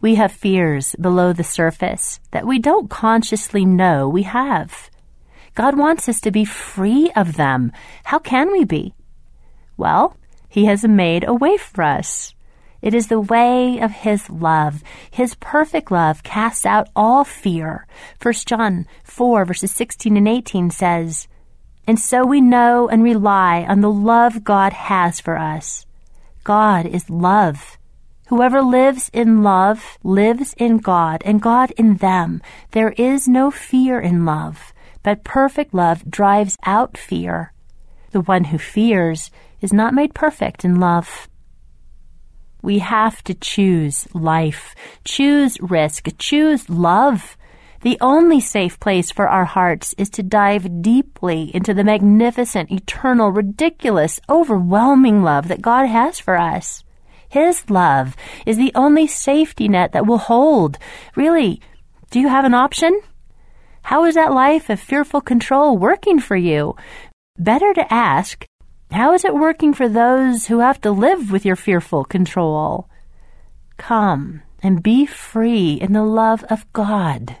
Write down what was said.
We have fears below the surface that we don't consciously know we have. God wants us to be free of them. How can we be? Well, He has made a way for us. It is the way of His love. His perfect love casts out all fear. 1 John 4 verses 16 and 18 says, And so we know and rely on the love God has for us. God is love. Whoever lives in love lives in God and God in them. There is no fear in love, but perfect love drives out fear. The one who fears is not made perfect in love. We have to choose life, choose risk, choose love. The only safe place for our hearts is to dive deeply into the magnificent, eternal, ridiculous, overwhelming love that God has for us. His love is the only safety net that will hold. Really, do you have an option? How is that life of fearful control working for you? Better to ask, how is it working for those who have to live with your fearful control? Come and be free in the love of God.